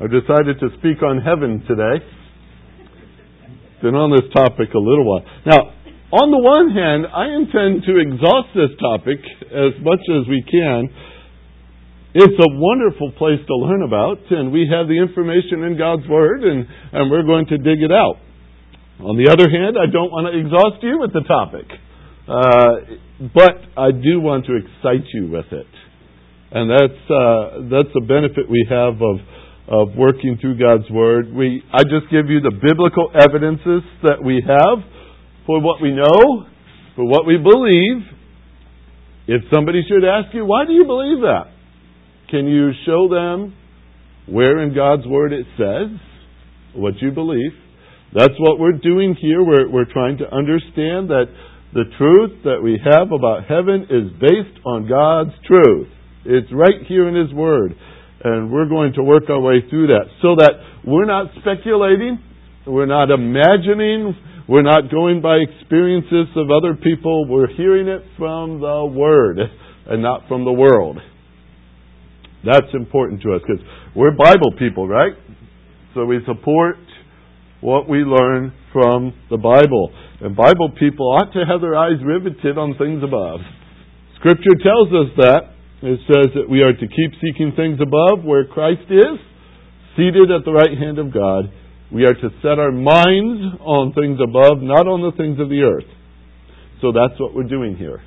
I've decided to speak on heaven today. Been on this topic a little while. Now, on the one hand, I intend to exhaust this topic as much as we can. It's a wonderful place to learn about, and we have the information in God's Word, and, and we're going to dig it out. On the other hand, I don't want to exhaust you with the topic. Uh, but I do want to excite you with it. And that's, uh, that's a benefit we have of of working through God's Word. We, I just give you the biblical evidences that we have for what we know, for what we believe. If somebody should ask you, why do you believe that? Can you show them where in God's Word it says what you believe? That's what we're doing here. We're, we're trying to understand that the truth that we have about heaven is based on God's truth. It's right here in His Word. And we're going to work our way through that so that we're not speculating, we're not imagining, we're not going by experiences of other people. We're hearing it from the Word and not from the world. That's important to us because we're Bible people, right? So we support what we learn from the Bible. And Bible people ought to have their eyes riveted on things above. Scripture tells us that it says that we are to keep seeking things above where Christ is, seated at the right hand of God. We are to set our minds on things above, not on the things of the earth. So that's what we're doing here.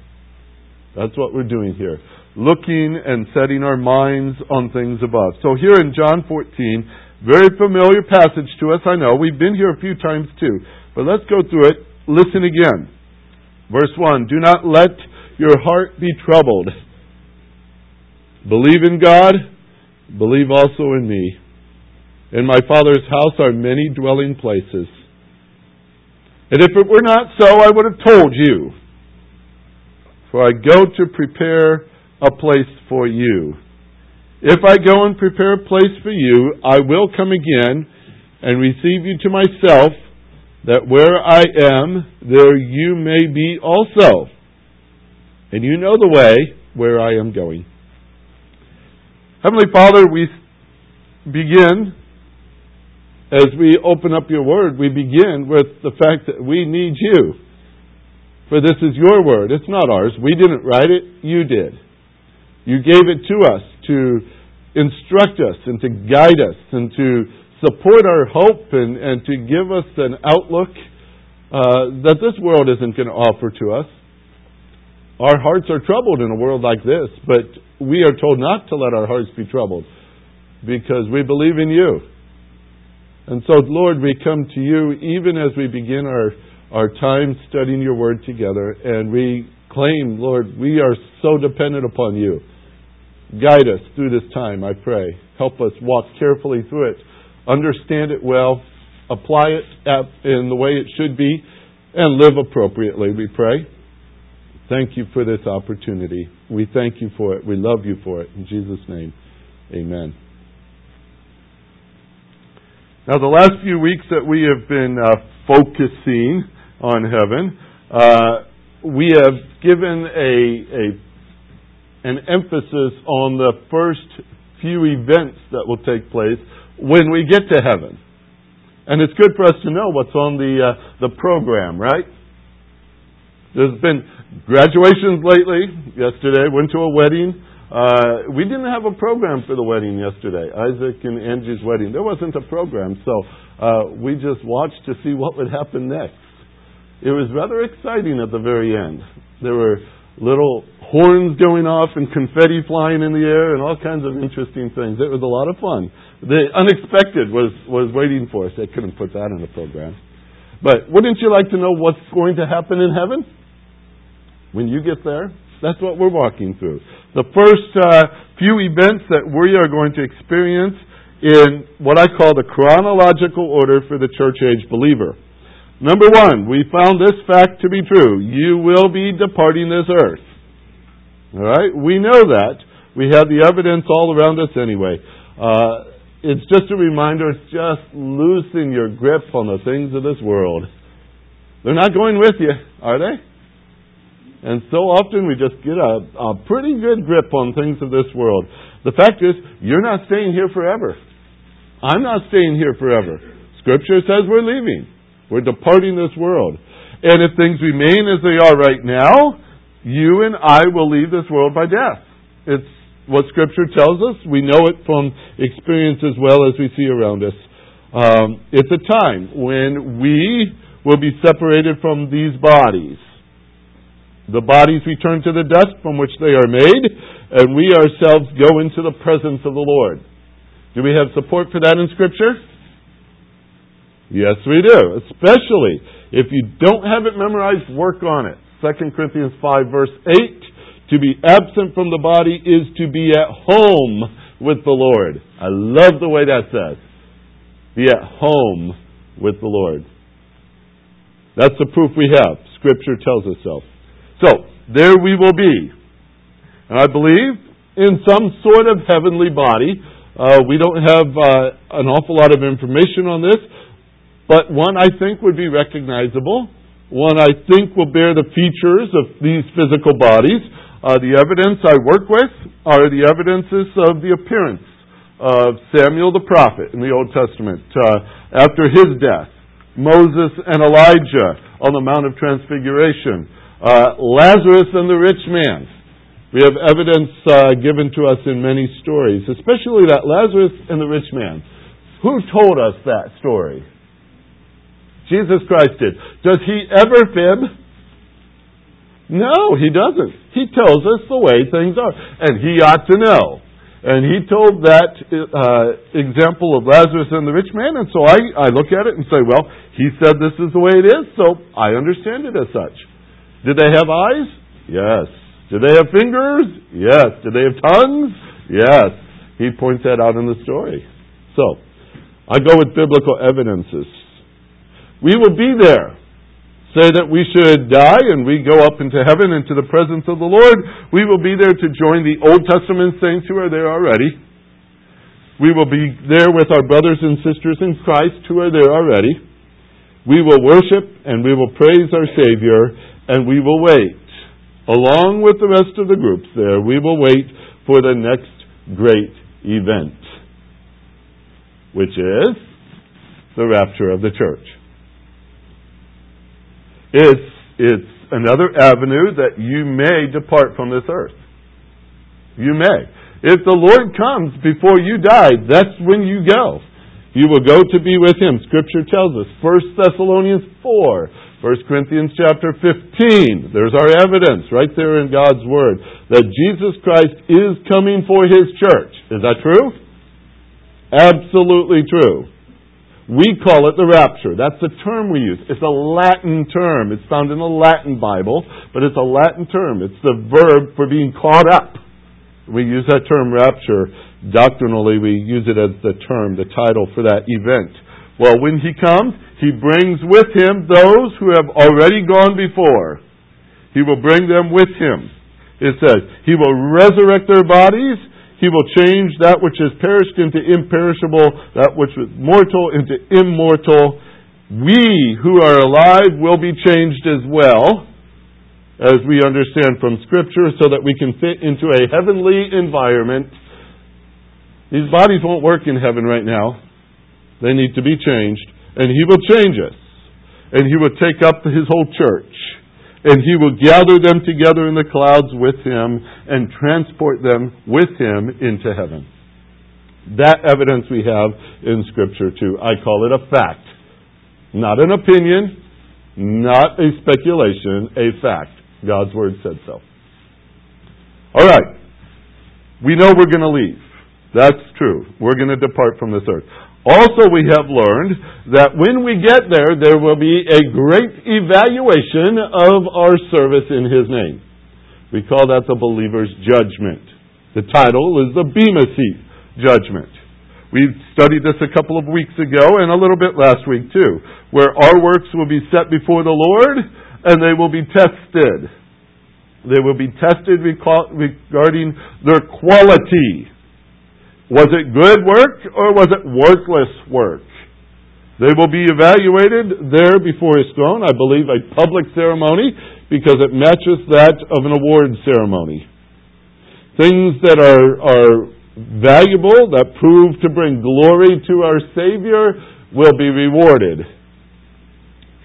That's what we're doing here. Looking and setting our minds on things above. So here in John 14, very familiar passage to us, I know. We've been here a few times too. But let's go through it. Listen again. Verse 1 Do not let your heart be troubled. Believe in God, believe also in me. In my Father's house are many dwelling places. And if it were not so, I would have told you. For I go to prepare a place for you. If I go and prepare a place for you, I will come again and receive you to myself, that where I am, there you may be also. And you know the way where I am going. Heavenly Father, we begin, as we open up your word, we begin with the fact that we need you. For this is your word. It's not ours. We didn't write it. You did. You gave it to us to instruct us and to guide us and to support our hope and, and to give us an outlook uh, that this world isn't going to offer to us. Our hearts are troubled in a world like this, but we are told not to let our hearts be troubled because we believe in you. And so, Lord, we come to you even as we begin our, our time studying your word together, and we claim, Lord, we are so dependent upon you. Guide us through this time, I pray. Help us walk carefully through it, understand it well, apply it in the way it should be, and live appropriately, we pray. Thank you for this opportunity. We thank you for it. We love you for it. In Jesus' name, amen. Now, the last few weeks that we have been uh, focusing on heaven, uh, we have given a, a, an emphasis on the first few events that will take place when we get to heaven. And it's good for us to know what's on the, uh, the program, right? There's been graduations lately. Yesterday, went to a wedding. Uh, we didn't have a program for the wedding yesterday, Isaac and Angie's wedding. There wasn't a program, so uh, we just watched to see what would happen next. It was rather exciting at the very end. There were little horns going off and confetti flying in the air and all kinds of interesting things. It was a lot of fun. The unexpected was, was waiting for us. They couldn't put that in the program. But wouldn't you like to know what's going to happen in heaven? When you get there, that's what we're walking through. The first uh, few events that we are going to experience in what I call the chronological order for the church age believer. Number one, we found this fact to be true. You will be departing this earth. All right? We know that. We have the evidence all around us anyway. Uh, it's just a reminder, just loosen your grip on the things of this world. They're not going with you, are they? And so often we just get a, a pretty good grip on things of this world. The fact is, you're not staying here forever. I'm not staying here forever. Scripture says we're leaving. We're departing this world. And if things remain as they are right now, you and I will leave this world by death. It's what Scripture tells us. We know it from experience as well as we see around us. Um, it's a time when we will be separated from these bodies. The bodies return to the dust from which they are made, and we ourselves go into the presence of the Lord. Do we have support for that in Scripture? Yes, we do. Especially if you don't have it memorized, work on it. 2 Corinthians 5, verse 8. To be absent from the body is to be at home with the Lord. I love the way that says. Be at home with the Lord. That's the proof we have. Scripture tells us so. So, there we will be. And I believe in some sort of heavenly body. Uh, we don't have uh, an awful lot of information on this, but one I think would be recognizable. One I think will bear the features of these physical bodies. Uh, the evidence I work with are the evidences of the appearance of Samuel the prophet in the Old Testament uh, after his death, Moses and Elijah on the Mount of Transfiguration, uh, Lazarus and the rich man. We have evidence uh, given to us in many stories, especially that Lazarus and the rich man. Who told us that story? Jesus Christ did. Does he ever fib? No, he doesn't. He tells us the way things are. And he ought to know. And he told that uh, example of Lazarus and the rich man, and so I, I look at it and say, well, he said this is the way it is, so I understand it as such. Did they have eyes? Yes. Did they have fingers? Yes. Did they have tongues? Yes. He points that out in the story. So, I go with biblical evidences. We will be there. Say that we should die and we go up into heaven into the presence of the Lord. We will be there to join the Old Testament saints who are there already. We will be there with our brothers and sisters in Christ who are there already. We will worship and we will praise our Savior and we will wait. Along with the rest of the groups there, we will wait for the next great event, which is the rapture of the church. It's, it's another avenue that you may depart from this earth. You may. If the Lord comes before you die, that's when you go. You will go to be with Him. Scripture tells us. 1 Thessalonians 4, 1 Corinthians chapter 15. There's our evidence right there in God's Word that Jesus Christ is coming for His church. Is that true? Absolutely true. We call it the rapture. That's the term we use. It's a Latin term. It's found in the Latin Bible, but it's a Latin term. It's the verb for being caught up. We use that term rapture. Doctrinally, we use it as the term, the title for that event. Well, when he comes, he brings with him those who have already gone before. He will bring them with him. It says, He will resurrect their bodies he will change that which is perished into imperishable, that which is mortal into immortal. We who are alive will be changed as well, as we understand from Scripture, so that we can fit into a heavenly environment. These bodies won't work in heaven right now. They need to be changed. And He will change us. And He will take up His whole church and he will gather them together in the clouds with him and transport them with him into heaven. That evidence we have in Scripture too. I call it a fact. Not an opinion, not a speculation, a fact. God's Word said so. All right. We know we're going to leave. That's true. We're going to depart from this earth. Also, we have learned that when we get there, there will be a great evaluation of our service in His name. We call that the believer's judgment. The title is the Bema Seat Judgment. We studied this a couple of weeks ago and a little bit last week too, where our works will be set before the Lord and they will be tested. They will be tested regarding their quality was it good work or was it worthless work? They will be evaluated there before his throne. I believe a public ceremony because it matches that of an award ceremony. Things that are, are valuable, that prove to bring glory to our Savior, will be rewarded.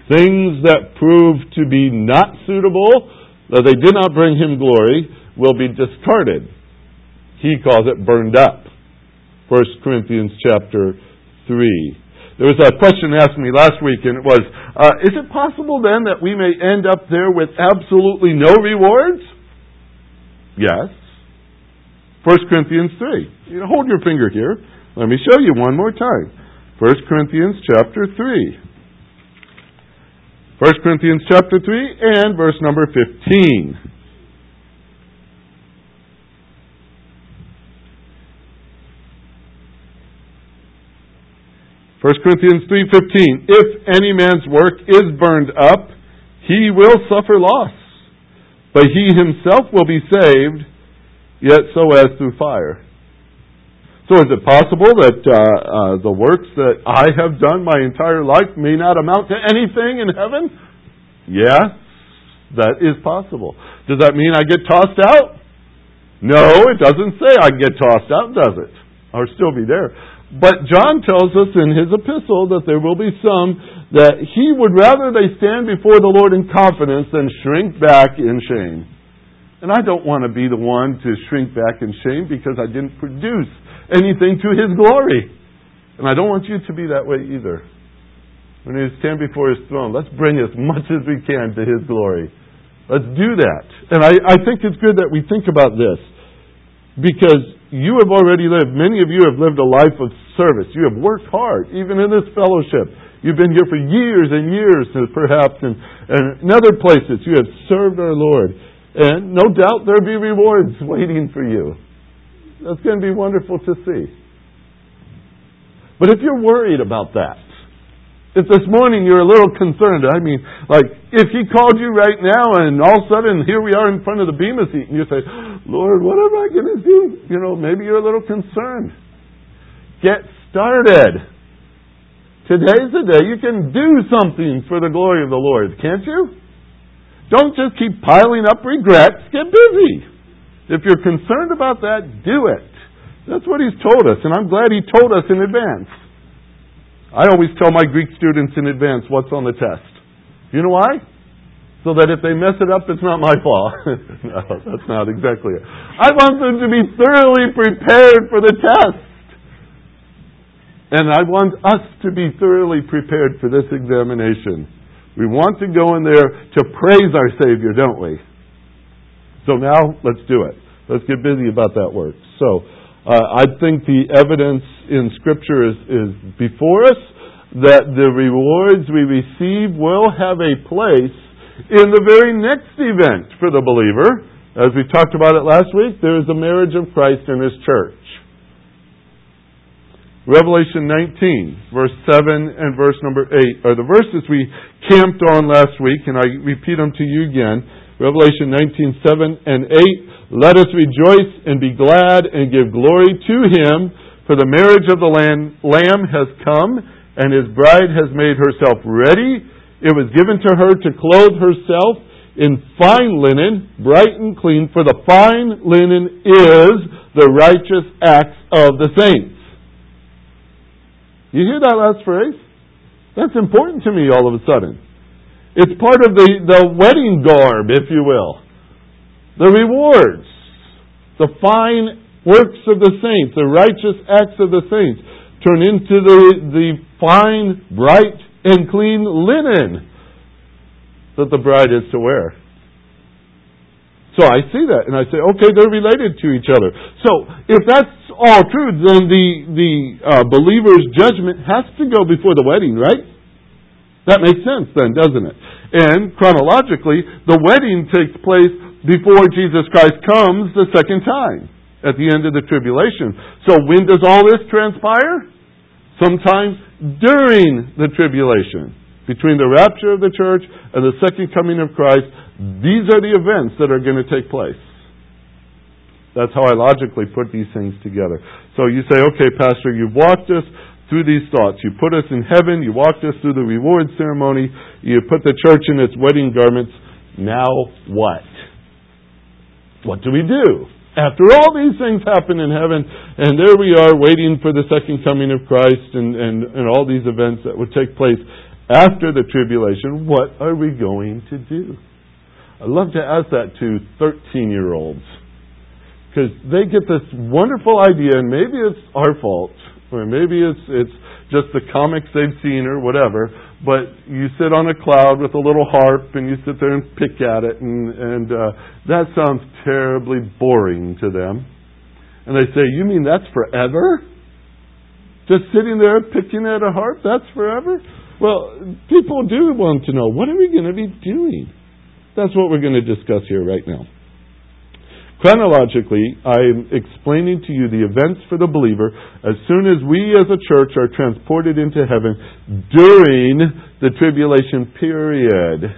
Things that prove to be not suitable, that they did not bring him glory, will be discarded. He calls it burned up. 1 Corinthians chapter 3. There was a question asked me last week, and it was, uh, is it possible then that we may end up there with absolutely no rewards? Yes. 1 Corinthians 3. You know, hold your finger here. Let me show you one more time. 1 Corinthians chapter 3. 1 Corinthians chapter 3 and verse number 15. First Corinthians 3:15 If any man's work is burned up he will suffer loss but he himself will be saved yet so as through fire so is it possible that uh, uh, the works that I have done my entire life may not amount to anything in heaven? Yes, that is possible. Does that mean I get tossed out? No, it doesn't say I get tossed out, does it? I'll still be there. But John tells us in his epistle that there will be some that he would rather they stand before the Lord in confidence than shrink back in shame. And I don't want to be the one to shrink back in shame because I didn't produce anything to His glory. And I don't want you to be that way either. When we stand before His throne, let's bring as much as we can to His glory. Let's do that. And I, I think it's good that we think about this because you have already lived, many of you have lived a life of service. You have worked hard, even in this fellowship. You've been here for years and years, perhaps, and, and in other places. You have served our Lord. And no doubt there'll be rewards waiting for you. That's going to be wonderful to see. But if you're worried about that, if this morning you're a little concerned, I mean, like, if he called you right now and all of a sudden here we are in front of the Bema seat and you say, Lord, what am I going to do? You know, maybe you're a little concerned. Get started. Today's the day you can do something for the glory of the Lord, can't you? Don't just keep piling up regrets. Get busy. If you're concerned about that, do it. That's what he's told us, and I'm glad he told us in advance. I always tell my Greek students in advance what's on the test. You know why? So that if they mess it up, it's not my fault. no, that's not exactly it. I want them to be thoroughly prepared for the test. And I want us to be thoroughly prepared for this examination. We want to go in there to praise our Savior, don't we? So now let's do it. Let's get busy about that work. So uh, I think the evidence in Scripture is, is before us that the rewards we receive will have a place in the very next event for the believer. As we talked about it last week, there is the marriage of Christ and His church. Revelation 19, verse 7 and verse number 8 are the verses we camped on last week, and I repeat them to you again. Revelation 19, 7 and 8. Let us rejoice and be glad and give glory to him, for the marriage of the Lamb has come, and his bride has made herself ready. It was given to her to clothe herself in fine linen, bright and clean, for the fine linen is the righteous acts of the saints. You hear that last phrase? That's important to me all of a sudden. It's part of the, the wedding garb, if you will. The rewards, the fine works of the saints, the righteous acts of the saints, turn into the, the fine, bright, and clean linen that the bride is to wear. So I see that and I say, okay, they're related to each other. So if that's all true, then the, the uh, believer's judgment has to go before the wedding, right? That makes sense then, doesn't it? And chronologically, the wedding takes place before Jesus Christ comes the second time at the end of the tribulation. So when does all this transpire? Sometime during the tribulation. Between the rapture of the church and the second coming of Christ, these are the events that are going to take place. That's how I logically put these things together. So you say, okay, Pastor, you've walked us through these thoughts. You put us in heaven, you walked us through the reward ceremony, you put the church in its wedding garments. Now what? What do we do After all these things happen in heaven, and there we are waiting for the second coming of Christ and, and, and all these events that would take place after the tribulation, what are we going to do? I love to ask that to 13 year olds. Because they get this wonderful idea, and maybe it's our fault, or maybe it's, it's just the comics they've seen or whatever, but you sit on a cloud with a little harp and you sit there and pick at it, and, and uh, that sounds terribly boring to them. And they say, You mean that's forever? Just sitting there picking at a harp, that's forever? Well, people do want to know what are we going to be doing? That's what we're going to discuss here right now. Chronologically, I'm explaining to you the events for the believer as soon as we as a church are transported into heaven during the tribulation period.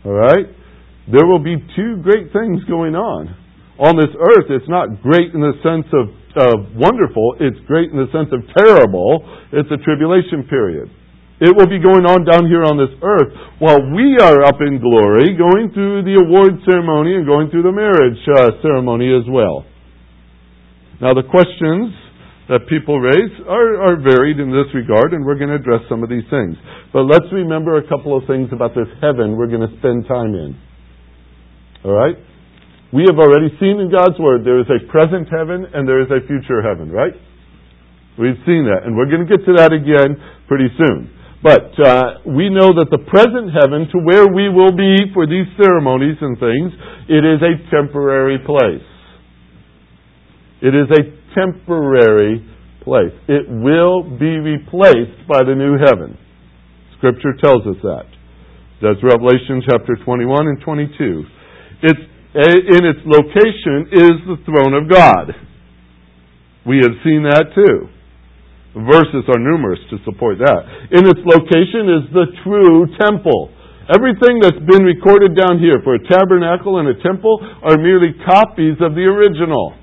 Alright? There will be two great things going on. On this earth, it's not great in the sense of, of wonderful, it's great in the sense of terrible. It's a tribulation period. It will be going on down here on this earth while we are up in glory, going through the award ceremony and going through the marriage uh, ceremony as well. Now, the questions that people raise are, are varied in this regard, and we're going to address some of these things. But let's remember a couple of things about this heaven we're going to spend time in. All right? We have already seen in God's Word there is a present heaven and there is a future heaven, right? We've seen that, and we're going to get to that again pretty soon. But uh, we know that the present heaven, to where we will be for these ceremonies and things, it is a temporary place. It is a temporary place. It will be replaced by the new heaven. Scripture tells us that. That's Revelation chapter 21 and 22. It's, in its location is the throne of God. We have seen that too. Verses are numerous to support that. In its location is the true temple. Everything that's been recorded down here for a tabernacle and a temple are merely copies of the original.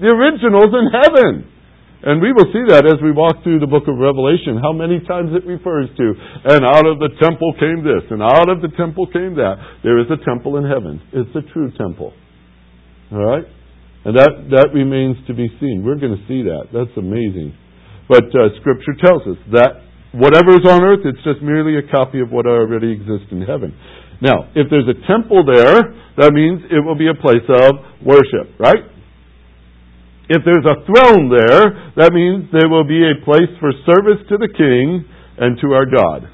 The original's in heaven. And we will see that as we walk through the book of Revelation, how many times it refers to, and out of the temple came this, and out of the temple came that. There is a temple in heaven. It's a true temple. All right? And that, that remains to be seen. We're going to see that. That's amazing. But uh, Scripture tells us that whatever is on earth, it's just merely a copy of what already exists in heaven. Now, if there's a temple there, that means it will be a place of worship, right? If there's a throne there, that means there will be a place for service to the king and to our God.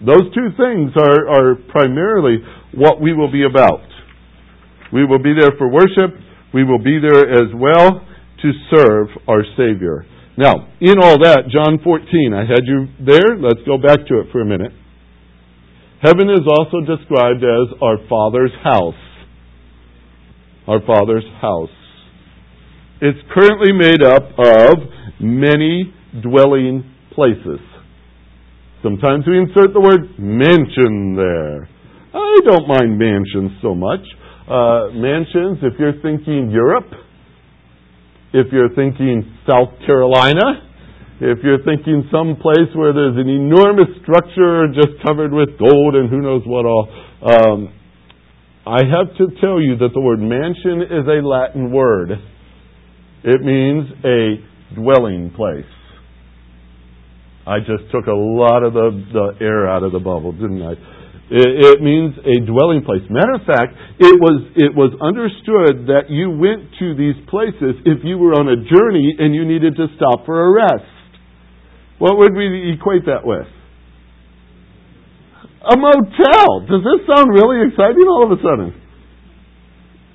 Those two things are, are primarily what we will be about. We will be there for worship. We will be there as well to serve our Savior. Now, in all that, John 14, I had you there. Let's go back to it for a minute. Heaven is also described as our Father's house. Our Father's house. It's currently made up of many dwelling places. Sometimes we insert the word mansion there. I don't mind mansions so much. Uh, mansions, if you're thinking Europe, if you're thinking South Carolina, if you're thinking some place where there's an enormous structure just covered with gold and who knows what all, um, I have to tell you that the word mansion is a Latin word. It means a dwelling place. I just took a lot of the, the air out of the bubble, didn't I? It means a dwelling place. Matter of fact, it was, it was understood that you went to these places if you were on a journey and you needed to stop for a rest. What would we equate that with? A motel. Does this sound really exciting all of a sudden?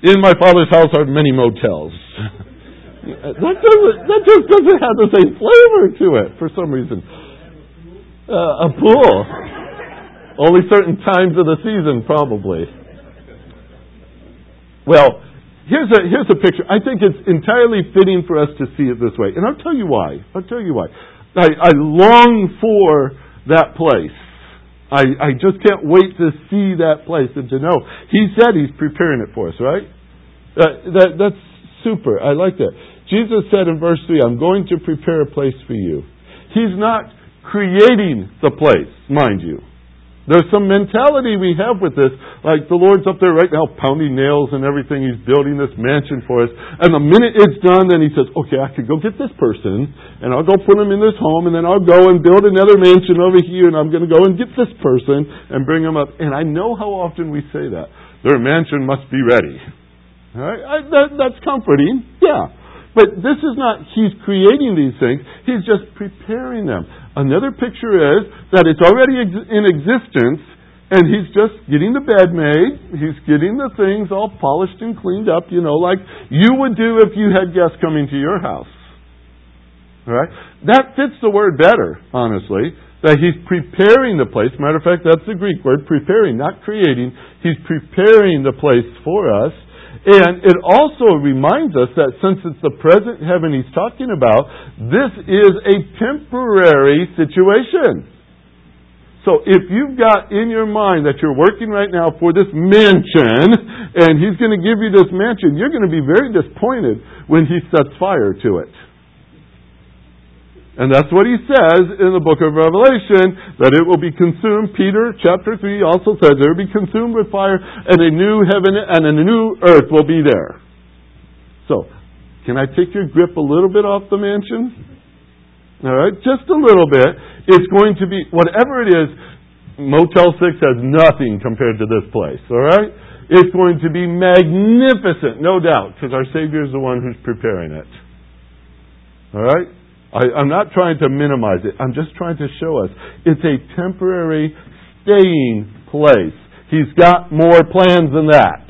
In my father's house are many motels. that doesn't that just doesn't have the same flavor to it for some reason. Uh, a pool. Only certain times of the season, probably. Well, here's a, here's a picture. I think it's entirely fitting for us to see it this way. And I'll tell you why. I'll tell you why. I, I long for that place. I, I just can't wait to see that place and to know. He said he's preparing it for us, right? Uh, that, that's super. I like that. Jesus said in verse 3, I'm going to prepare a place for you. He's not creating the place, mind you. There's some mentality we have with this, like the Lord's up there right now pounding nails and everything. He's building this mansion for us. And the minute it's done, then He says, okay, I could go get this person, and I'll go put him in this home, and then I'll go and build another mansion over here, and I'm going to go and get this person and bring him up. And I know how often we say that. Their mansion must be ready. All right? I, that, that's comforting. Yeah. But this is not, he's creating these things, he's just preparing them. Another picture is that it's already ex- in existence, and he's just getting the bed made, he's getting the things all polished and cleaned up, you know, like you would do if you had guests coming to your house. Right? That fits the word better, honestly. That he's preparing the place. Matter of fact, that's the Greek word, preparing, not creating. He's preparing the place for us. And it also reminds us that since it's the present heaven he's talking about, this is a temporary situation. So if you've got in your mind that you're working right now for this mansion, and he's going to give you this mansion, you're going to be very disappointed when he sets fire to it. And that's what he says in the book of Revelation, that it will be consumed. Peter chapter 3 also says it will be consumed with fire, and a new heaven and a new earth will be there. So, can I take your grip a little bit off the mansion? All right, just a little bit. It's going to be, whatever it is, Motel 6 has nothing compared to this place, all right? It's going to be magnificent, no doubt, because our Savior is the one who's preparing it. All right? I, I'm not trying to minimize it. I'm just trying to show us it's a temporary staying place. He's got more plans than that.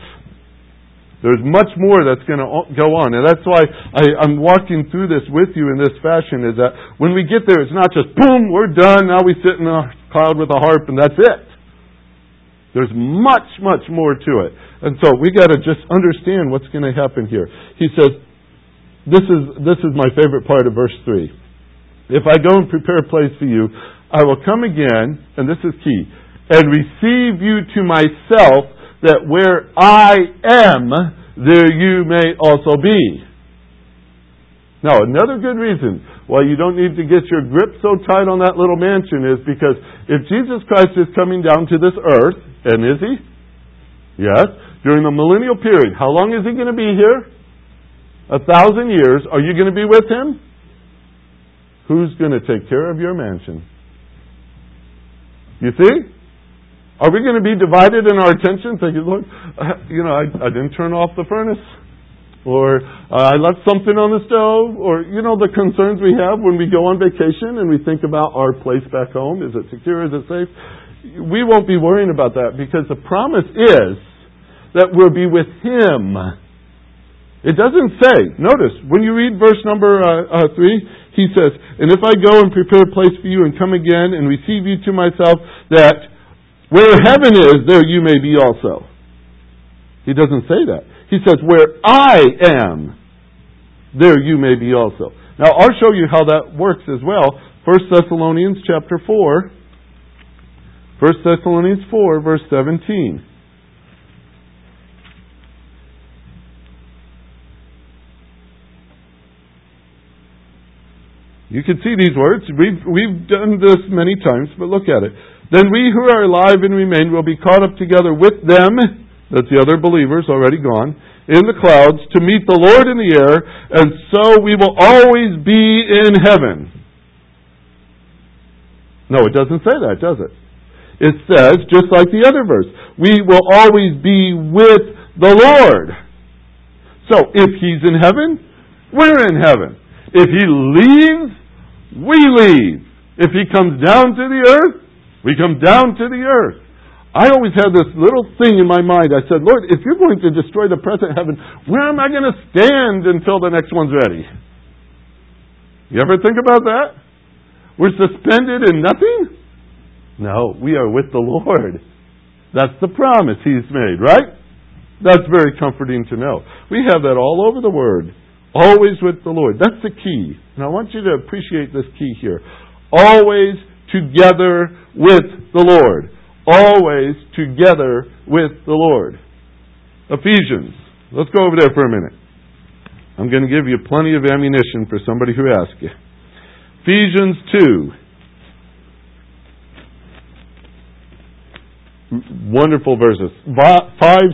There's much more that's going to go on. And that's why I, I'm walking through this with you in this fashion is that when we get there, it's not just, boom, we're done. Now we sit in a cloud with a harp and that's it. There's much, much more to it. And so we got to just understand what's going to happen here. He says, this is, this is my favorite part of verse 3. If I go and prepare a place for you, I will come again, and this is key, and receive you to myself, that where I am, there you may also be. Now, another good reason why you don't need to get your grip so tight on that little mansion is because if Jesus Christ is coming down to this earth, and is he? Yes. During the millennial period, how long is he going to be here? A thousand years, are you going to be with him? Who's going to take care of your mansion? You see? Are we going to be divided in our attention, thinking, look, you know, I, I didn't turn off the furnace, or uh, I left something on the stove, or, you know, the concerns we have when we go on vacation and we think about our place back home. Is it secure? Is it safe? We won't be worrying about that because the promise is that we'll be with Him it doesn't say. Notice, when you read verse number uh, uh, 3, he says, And if I go and prepare a place for you and come again and receive you to myself, that where heaven is, there you may be also. He doesn't say that. He says, Where I am, there you may be also. Now, I'll show you how that works as well. 1 Thessalonians chapter 4. 1 Thessalonians 4, verse 17. You can see these words. We've, we've done this many times, but look at it. Then we who are alive and remain will be caught up together with them, that's the other believers already gone, in the clouds to meet the Lord in the air, and so we will always be in heaven. No, it doesn't say that, does it? It says, just like the other verse, we will always be with the Lord. So, if He's in heaven, we're in heaven. If He leaves, we leave. If he comes down to the earth, we come down to the earth. I always had this little thing in my mind. I said, Lord, if you're going to destroy the present heaven, where am I going to stand until the next one's ready? You ever think about that? We're suspended in nothing? No, we are with the Lord. That's the promise He's made, right? That's very comforting to know. We have that all over the Word. Always with the Lord. That's the key. And I want you to appreciate this key here. Always together with the Lord. Always together with the Lord. Ephesians. Let's go over there for a minute. I'm going to give you plenty of ammunition for somebody who asks you. Ephesians 2. Wonderful verses. 5,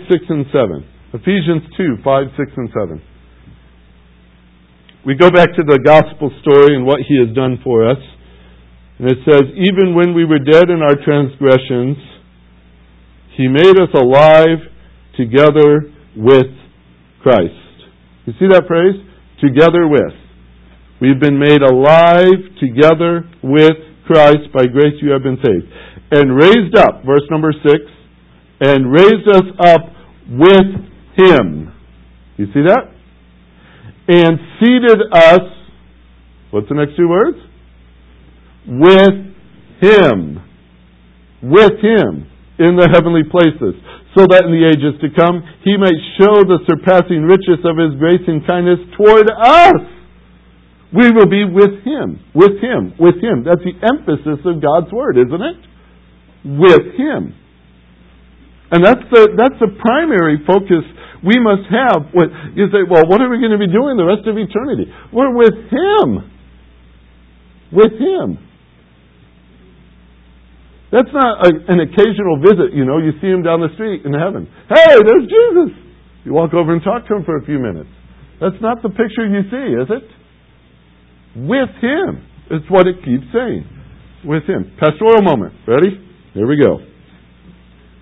6, and 7. Ephesians 2, 5, 6, and 7. We go back to the gospel story and what he has done for us. And it says, Even when we were dead in our transgressions, he made us alive together with Christ. You see that phrase? Together with. We've been made alive together with Christ. By grace you have been saved. And raised up, verse number 6, and raised us up with him. You see that? And seated us, what's the next two words? With him. With him in the heavenly places, so that in the ages to come he might show the surpassing riches of his grace and kindness toward us. We will be with him, with him, with him. That's the emphasis of God's word, isn't it? With him. And that's the, that's the primary focus we must have. What, you say, well, what are we going to be doing the rest of eternity? We're with Him. With Him. That's not a, an occasional visit, you know, you see Him down the street in heaven. Hey, there's Jesus! You walk over and talk to Him for a few minutes. That's not the picture you see, is it? With Him. It's what it keeps saying. With Him. Pastoral moment. Ready? Here we go.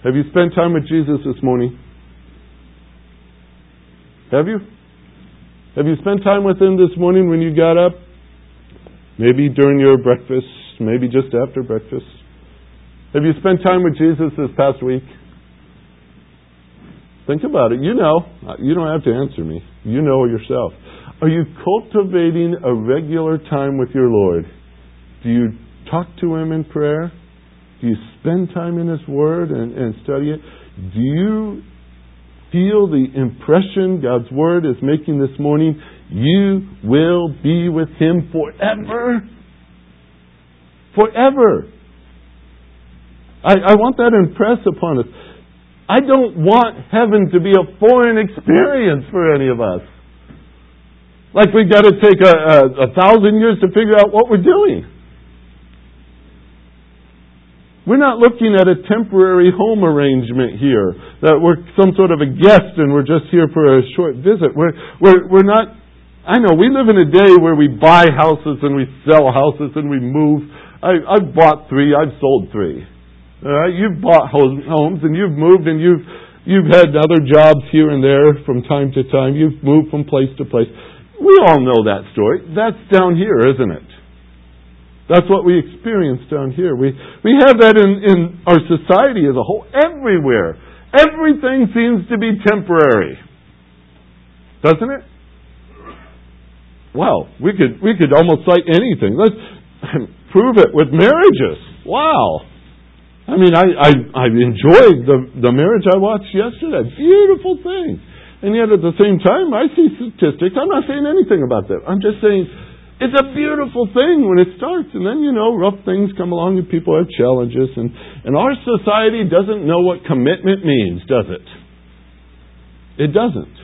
Have you spent time with Jesus this morning? Have you? Have you spent time with Him this morning when you got up? Maybe during your breakfast, maybe just after breakfast. Have you spent time with Jesus this past week? Think about it. You know. You don't have to answer me. You know yourself. Are you cultivating a regular time with your Lord? Do you talk to Him in prayer? Do you spend time in His Word and, and study it? Do you feel the impression God's Word is making this morning? You will be with Him forever. Forever. I, I want that impressed upon us. I don't want heaven to be a foreign experience for any of us. Like we've got to take a, a, a thousand years to figure out what we're doing. We're not looking at a temporary home arrangement here, that we're some sort of a guest and we're just here for a short visit. We're, we're, we're not, I know, we live in a day where we buy houses and we sell houses and we move. I, I've bought three, I've sold three. All right? You've bought homes and you've moved and you've, you've had other jobs here and there from time to time. You've moved from place to place. We all know that story. That's down here, isn't it? That's what we experience down here. We, we have that in, in our society as a whole, everywhere. Everything seems to be temporary. Doesn't it? Well, we could, we could almost cite anything. Let's prove it with marriages. Wow. I mean, I, I, I enjoyed the, the marriage I watched yesterday. Beautiful thing. And yet at the same time, I see statistics. I'm not saying anything about that. I'm just saying it's a beautiful thing when it starts, and then, you know, rough things come along and people have challenges. And, and our society doesn't know what commitment means, does it? It doesn't.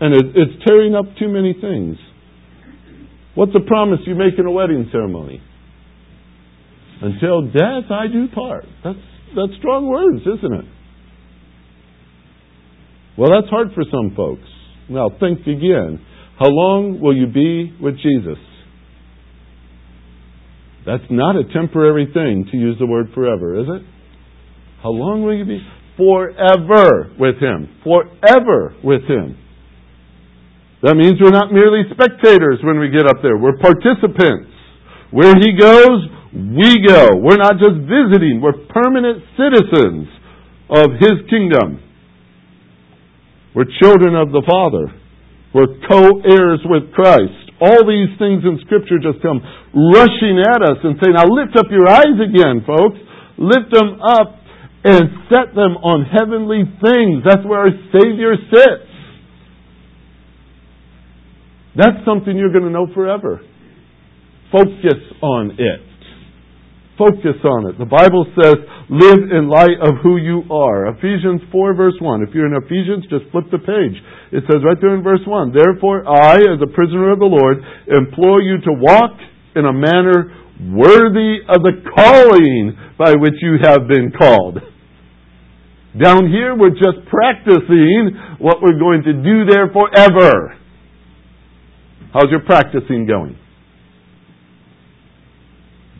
And it, it's tearing up too many things. What's the promise you make in a wedding ceremony? Until death I do part. That's, that's strong words, isn't it? Well, that's hard for some folks. Now, think again. How long will you be with Jesus? That's not a temporary thing to use the word forever, is it? How long will you be? Forever with Him. Forever with Him. That means we're not merely spectators when we get up there. We're participants. Where He goes, we go. We're not just visiting. We're permanent citizens of His kingdom. We're children of the Father. We're co-heirs with Christ all these things in Scripture just come rushing at us and say, now lift up your eyes again, folks. Lift them up and set them on heavenly things. That's where our Savior sits. That's something you're going to know forever. Focus on it. Focus on it. The Bible says, live in light of who you are. Ephesians 4 verse 1. If you're in Ephesians, just flip the page. It says right there in verse 1, Therefore I, as a prisoner of the Lord, implore you to walk in a manner worthy of the calling by which you have been called. Down here, we're just practicing what we're going to do there forever. How's your practicing going?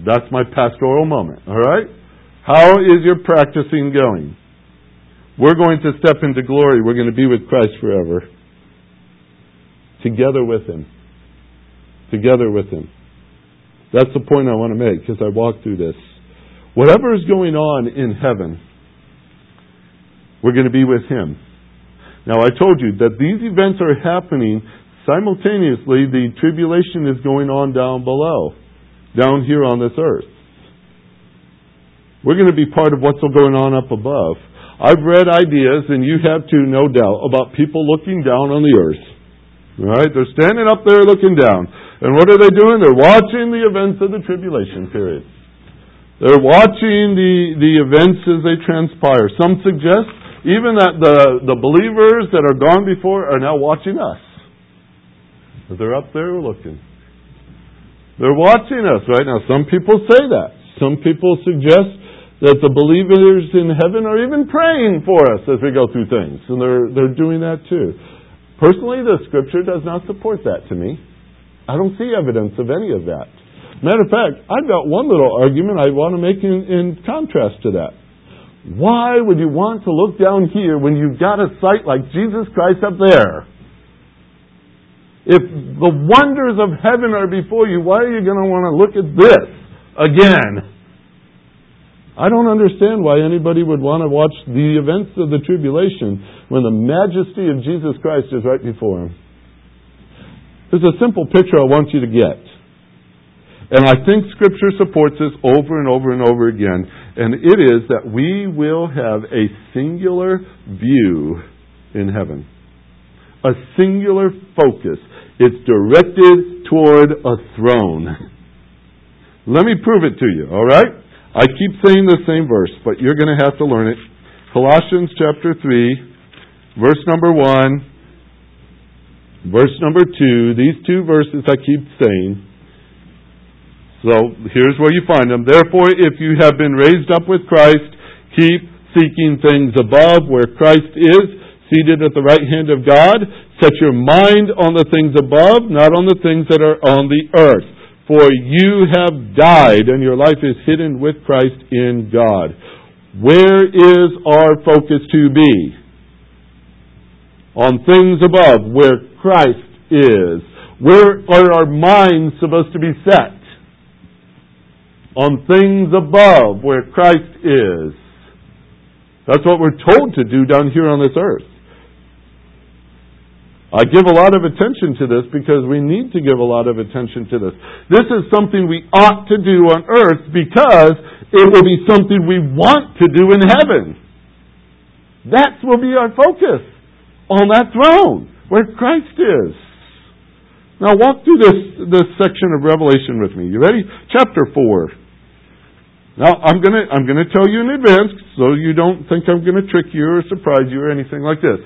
That's my pastoral moment, all right? How is your practicing going? We're going to step into glory. We're going to be with Christ forever. Together with Him. Together with Him. That's the point I want to make as I walk through this. Whatever is going on in heaven, we're going to be with Him. Now, I told you that these events are happening simultaneously. The tribulation is going on down below, down here on this earth. We're going to be part of what's going on up above. I've read ideas, and you have too, no doubt, about people looking down on the earth. Right? They're standing up there looking down. And what are they doing? They're watching the events of the tribulation period. They're watching the, the events as they transpire. Some suggest even that the, the believers that are gone before are now watching us. They're up there looking. They're watching us right now. Some people say that. Some people suggest that the believers in heaven are even praying for us as we go through things. And they're, they're doing that too. Personally, the scripture does not support that to me. I don't see evidence of any of that. Matter of fact, I've got one little argument I want to make in, in contrast to that. Why would you want to look down here when you've got a sight like Jesus Christ up there? If the wonders of heaven are before you, why are you going to want to look at this again? I don't understand why anybody would want to watch the events of the tribulation when the majesty of Jesus Christ is right before him. There's a simple picture I want you to get. And I think Scripture supports this over and over and over again. And it is that we will have a singular view in heaven, a singular focus. It's directed toward a throne. Let me prove it to you, all right? I keep saying the same verse, but you're going to have to learn it. Colossians chapter 3, verse number 1, verse number 2. These two verses I keep saying so here's where you find them. Therefore, if you have been raised up with Christ, keep seeking things above where Christ is, seated at the right hand of God. Set your mind on the things above, not on the things that are on the earth. For you have died, and your life is hidden with Christ in God. Where is our focus to be? On things above, where Christ is. Where are our minds supposed to be set? on things above where Christ is. That's what we're told to do down here on this earth. I give a lot of attention to this because we need to give a lot of attention to this. This is something we ought to do on earth because it will be something we want to do in heaven. That will be our focus on that throne where Christ is. Now walk through this, this section of Revelation with me. You ready? Chapter 4. Now, I'm to I'm to tell you in advance so you don't think I'm to trick you or surprise you or anything like this.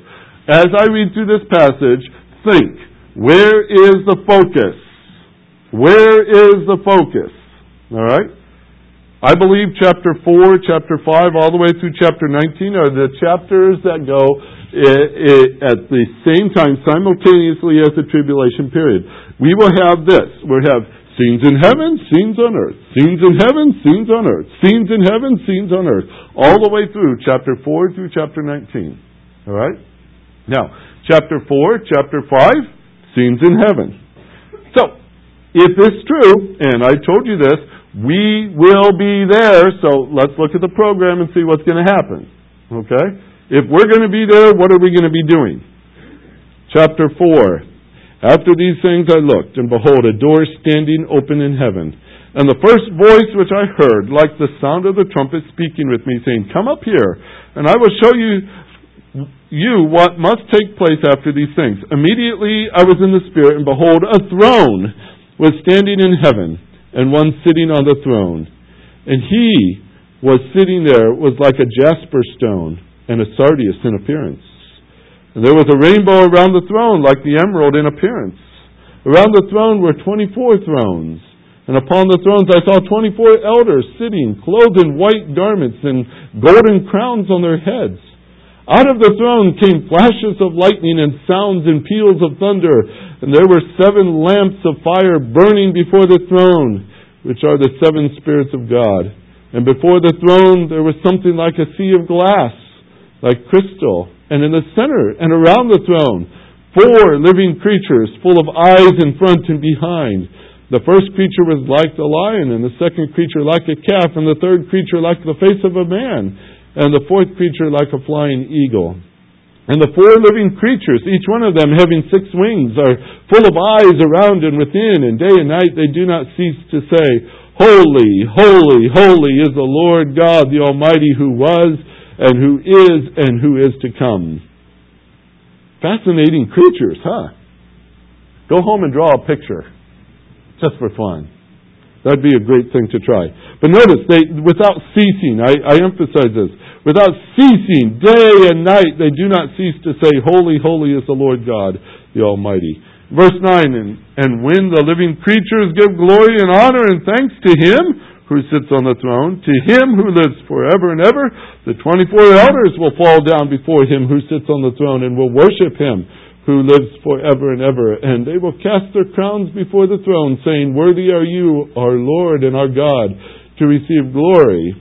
As I read through this passage, think, where is the focus? Where is the focus? All right? I believe chapter 4, chapter 5, all the way through chapter 19 are the chapters that go at the same time simultaneously as the tribulation period. We will have this. We'll have Scenes in heaven, scenes on earth. Scenes in heaven, scenes on earth. Scenes in heaven, scenes on earth. All the way through chapter 4 through chapter 19. All right? Now, chapter 4, chapter 5, scenes in heaven. So, if it's true, and I told you this, we will be there, so let's look at the program and see what's going to happen. Okay? If we're going to be there, what are we going to be doing? Chapter 4, after these things I looked, and behold, a door standing open in heaven. And the first voice which I heard, like the sound of the trumpet speaking with me, saying, Come up here, and I will show you you what must take place after these things. Immediately I was in the Spirit, and behold, a throne was standing in heaven, and one sitting on the throne. And he was sitting there was like a jasper stone and a sardius in appearance. And there was a rainbow around the throne, like the emerald in appearance. Around the throne were 24 thrones. And upon the thrones I saw 24 elders sitting, clothed in white garments and golden crowns on their heads. Out of the throne came flashes of lightning and sounds and peals of thunder. And there were seven lamps of fire burning before the throne, which are the seven spirits of God. And before the throne there was something like a sea of glass, like crystal. And in the center and around the throne, four living creatures full of eyes in front and behind. The first creature was like the lion, and the second creature like a calf, and the third creature like the face of a man and the fourth creature like a flying eagle. And the four living creatures, each one of them having six wings, are full of eyes around and within, and day and night they do not cease to say, Holy, holy, holy is the Lord God, the Almighty, who was, and who is, and who is to come. Fascinating creatures, huh? Go home and draw a picture, just for fun. That'd be a great thing to try. But notice, they, without ceasing, I, I emphasize this, without ceasing, day and night, they do not cease to say, Holy, holy is the Lord God, the Almighty. Verse 9, and, and when the living creatures give glory and honor and thanks to Him who sits on the throne, to Him who lives forever and ever, the 24 elders will fall down before Him who sits on the throne and will worship Him who lives forever and ever. And they will cast their crowns before the throne, saying, Worthy are you, our Lord and our God, to receive glory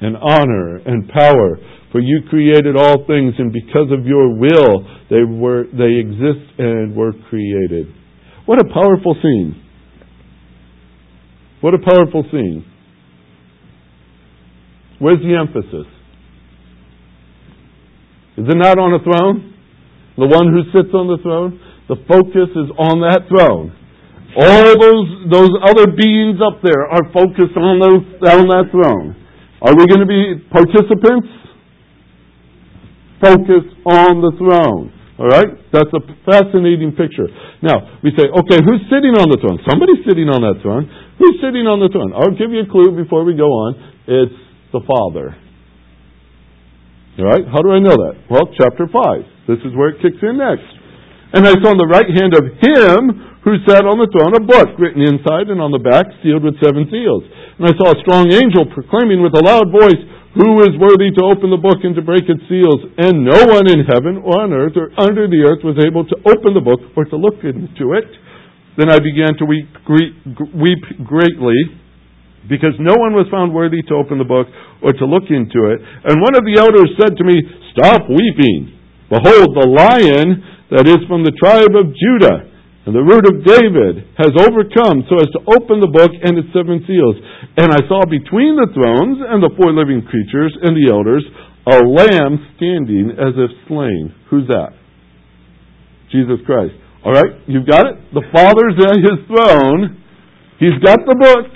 and honor and power. For you created all things, and because of your will they were they exist and were created. What a powerful scene. What a powerful scene. Where's the emphasis? Is it not on a throne? The one who sits on the throne? The focus is on that throne. All those those other beings up there are focused on those on that throne. Are we going to be participants? Focus on the throne. All right? That's a fascinating picture. Now, we say, okay, who's sitting on the throne? Somebody's sitting on that throne. Who's sitting on the throne? I'll give you a clue before we go on. It's the Father. Right? How do I know that? Well, chapter 5. This is where it kicks in next. And I saw on the right hand of him who sat on the throne a book written inside and on the back, sealed with seven seals. And I saw a strong angel proclaiming with a loud voice, Who is worthy to open the book and to break its seals? And no one in heaven or on earth or under the earth was able to open the book or to look into it. Then I began to weep, weep greatly because no one was found worthy to open the book or to look into it. And one of the elders said to me, Stop weeping. Behold, the lion that is from the tribe of Judah and the root of David has overcome so as to open the book and its seven seals. And I saw between the thrones and the four living creatures and the elders a lamb standing as if slain. Who's that? Jesus Christ. All right, you've got it? The Father's at his throne. He's got the book.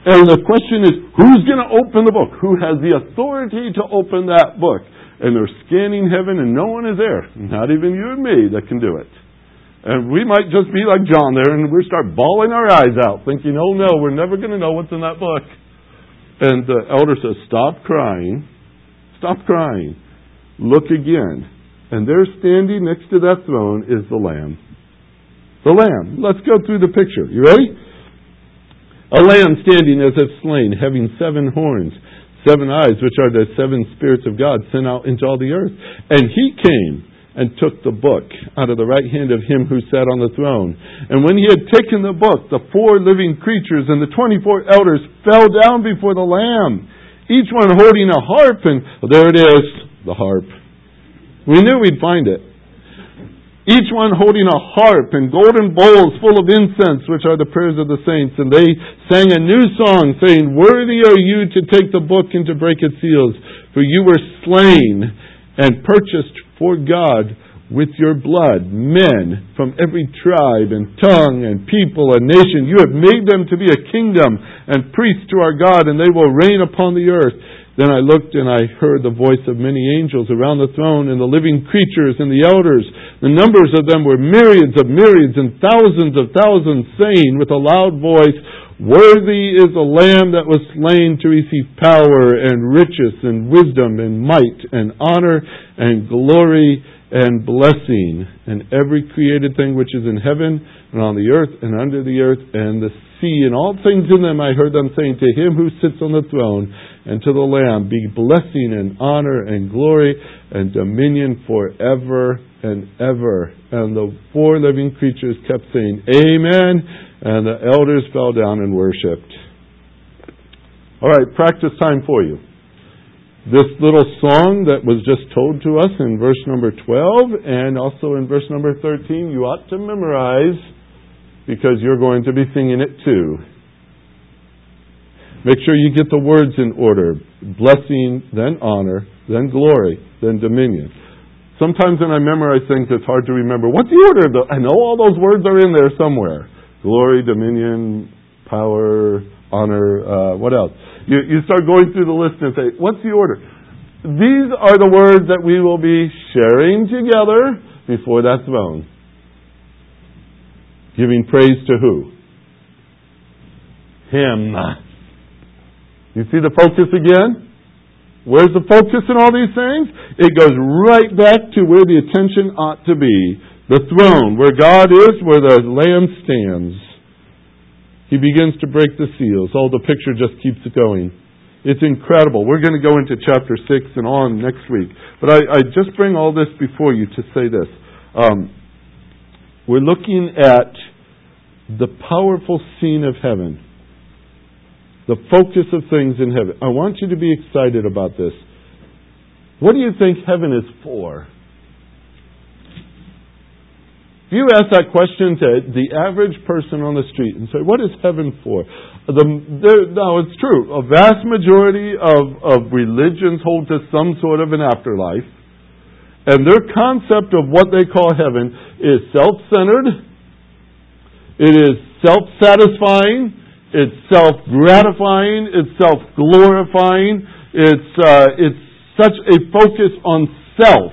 And the question is, who's going to open the book? Who has the authority to open that book? And they're scanning heaven and no one is there. Not even you and me that can do it. And we might just be like John there and we start bawling our eyes out, thinking, oh no, we're never going to know what's in that book. And the elder says, stop crying. Stop crying. Look again. And there standing next to that throne is the Lamb. The Lamb. Let's go through the picture. You ready? A lamb standing as if slain, having seven horns, seven eyes, which are the seven spirits of God sent out into all the earth. And he came and took the book out of the right hand of him who sat on the throne. And when he had taken the book, the four living creatures and the twenty four elders fell down before the Lamb, each one holding a harp, and there it is, the harp. We knew we'd find it. Each one holding a harp and golden bowls full of incense, which are the prayers of the saints. And they sang a new song, saying, Worthy are you to take the book and to break its seals, for you were slain and purchased for God with your blood men from every tribe and tongue and people and nation. You have made them to be a kingdom and priests to our God, and they will reign upon the earth. Then I looked and I heard the voice of many angels around the throne and the living creatures and the elders. The numbers of them were myriads of myriads and thousands of thousands, saying with a loud voice, Worthy is the Lamb that was slain to receive power and riches and wisdom and might and honor and glory and blessing and every created thing which is in heaven and on the earth and under the earth and the sea and all things in them, I heard them saying, To him who sits on the throne and to the Lamb be blessing and honor and glory and dominion forever and ever. And the four living creatures kept saying, Amen. And the elders fell down and worshiped. All right, practice time for you. This little song that was just told to us in verse number 12 and also in verse number 13, you ought to memorize because you're going to be singing it too. Make sure you get the words in order blessing, then honor, then glory, then dominion. Sometimes when I memorize things, it's hard to remember. What's the order? I know all those words are in there somewhere glory, dominion, power, honor, uh, what else? You, you start going through the list and say, what's the order? These are the words that we will be sharing together before that throne. Giving praise to who? Him. You see the focus again? Where's the focus in all these things? It goes right back to where the attention ought to be. The throne, where God is, where the Lamb stands. He begins to break the seals. Oh, the picture just keeps going. It's incredible. We're going to go into chapter 6 and on next week. But I, I just bring all this before you to say this. Um, we're looking at the powerful scene of heaven, the focus of things in heaven. I want you to be excited about this. What do you think heaven is for? If you ask that question to the average person on the street and say, What is heaven for? The, no, it's true. A vast majority of, of religions hold to some sort of an afterlife. And their concept of what they call heaven is self centered, it is self satisfying, it's self gratifying, it's self glorifying, it's, uh, it's such a focus on self.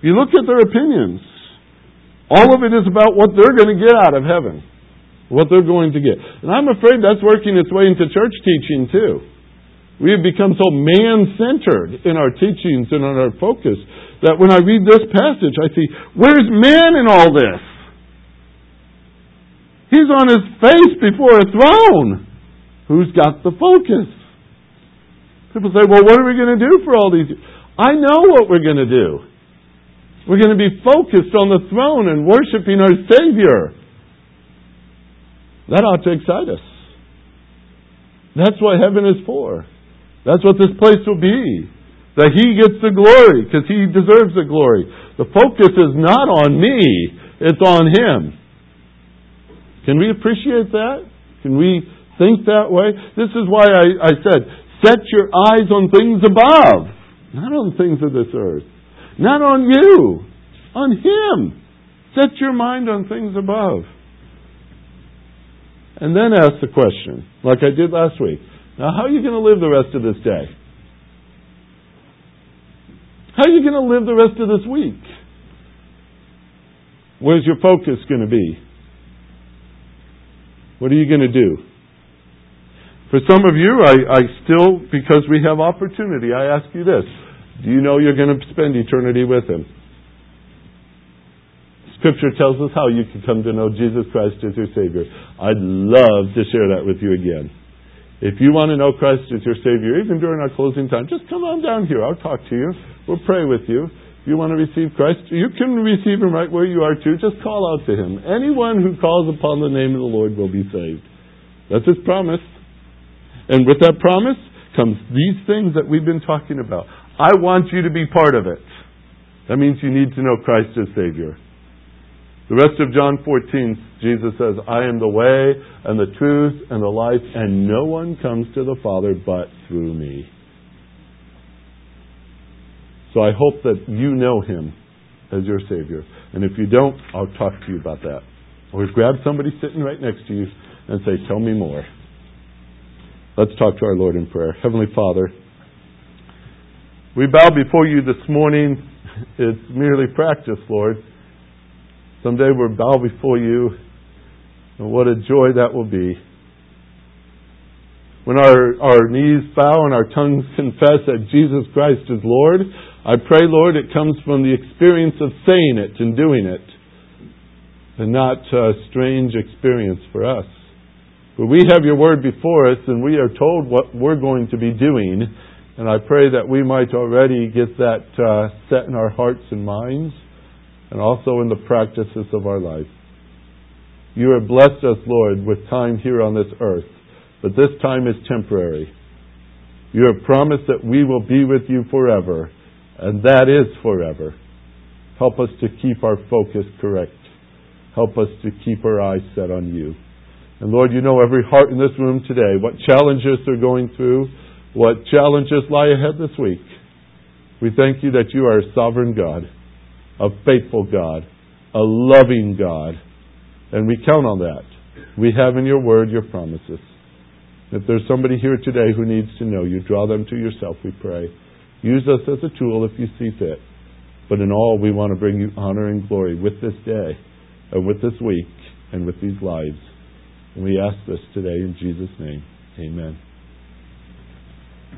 You look at their opinions. All of it is about what they're going to get out of heaven, what they're going to get. And I'm afraid that's working its way into church teaching too. We have become so man centered in our teachings and in our focus that when I read this passage, I see, where's man in all this? He's on his face before a throne. Who's got the focus? People say, well, what are we going to do for all these? I know what we're going to do. We're going to be focused on the throne and worshiping our Savior. That ought to excite us. That's what heaven is for. That's what this place will be. That He gets the glory because He deserves the glory. The focus is not on me, it's on Him. Can we appreciate that? Can we think that way? This is why I, I said, set your eyes on things above, not on things of this earth. Not on you, on Him. Set your mind on things above. And then ask the question, like I did last week. Now, how are you going to live the rest of this day? How are you going to live the rest of this week? Where's your focus going to be? What are you going to do? For some of you, I, I still, because we have opportunity, I ask you this. Do you know you're going to spend eternity with Him? Scripture tells us how you can come to know Jesus Christ as your Savior. I'd love to share that with you again. If you want to know Christ as your Savior, even during our closing time, just come on down here. I'll talk to you. We'll pray with you. You want to receive Christ, you can receive Him right where you are too. Just call out to Him. Anyone who calls upon the name of the Lord will be saved. That's His promise. And with that promise comes these things that we've been talking about. I want you to be part of it. That means you need to know Christ as Savior. The rest of John 14, Jesus says, I am the way and the truth and the life, and no one comes to the Father but through me. So I hope that you know Him as your Savior. And if you don't, I'll talk to you about that. Or grab somebody sitting right next to you and say, Tell me more. Let's talk to our Lord in prayer. Heavenly Father, we bow before you this morning. It's merely practice, Lord. Someday we'll bow before you, and what a joy that will be. When our, our knees bow and our tongues confess that Jesus Christ is Lord, I pray, Lord, it comes from the experience of saying it and doing it, and not a strange experience for us. But we have your word before us, and we are told what we're going to be doing. And I pray that we might already get that uh, set in our hearts and minds, and also in the practices of our life. You have blessed us, Lord, with time here on this earth, but this time is temporary. You have promised that we will be with you forever, and that is forever. Help us to keep our focus correct. Help us to keep our eyes set on you. And Lord, you know every heart in this room today, what challenges they're going through, what challenges lie ahead this week. We thank you that you are a sovereign God, a faithful God, a loving God, and we count on that. We have in your word your promises. If there's somebody here today who needs to know you, draw them to yourself, we pray. Use us as a tool if you see fit. But in all, we want to bring you honor and glory with this day, and with this week, and with these lives. And we ask this today in Jesus' name. Amen.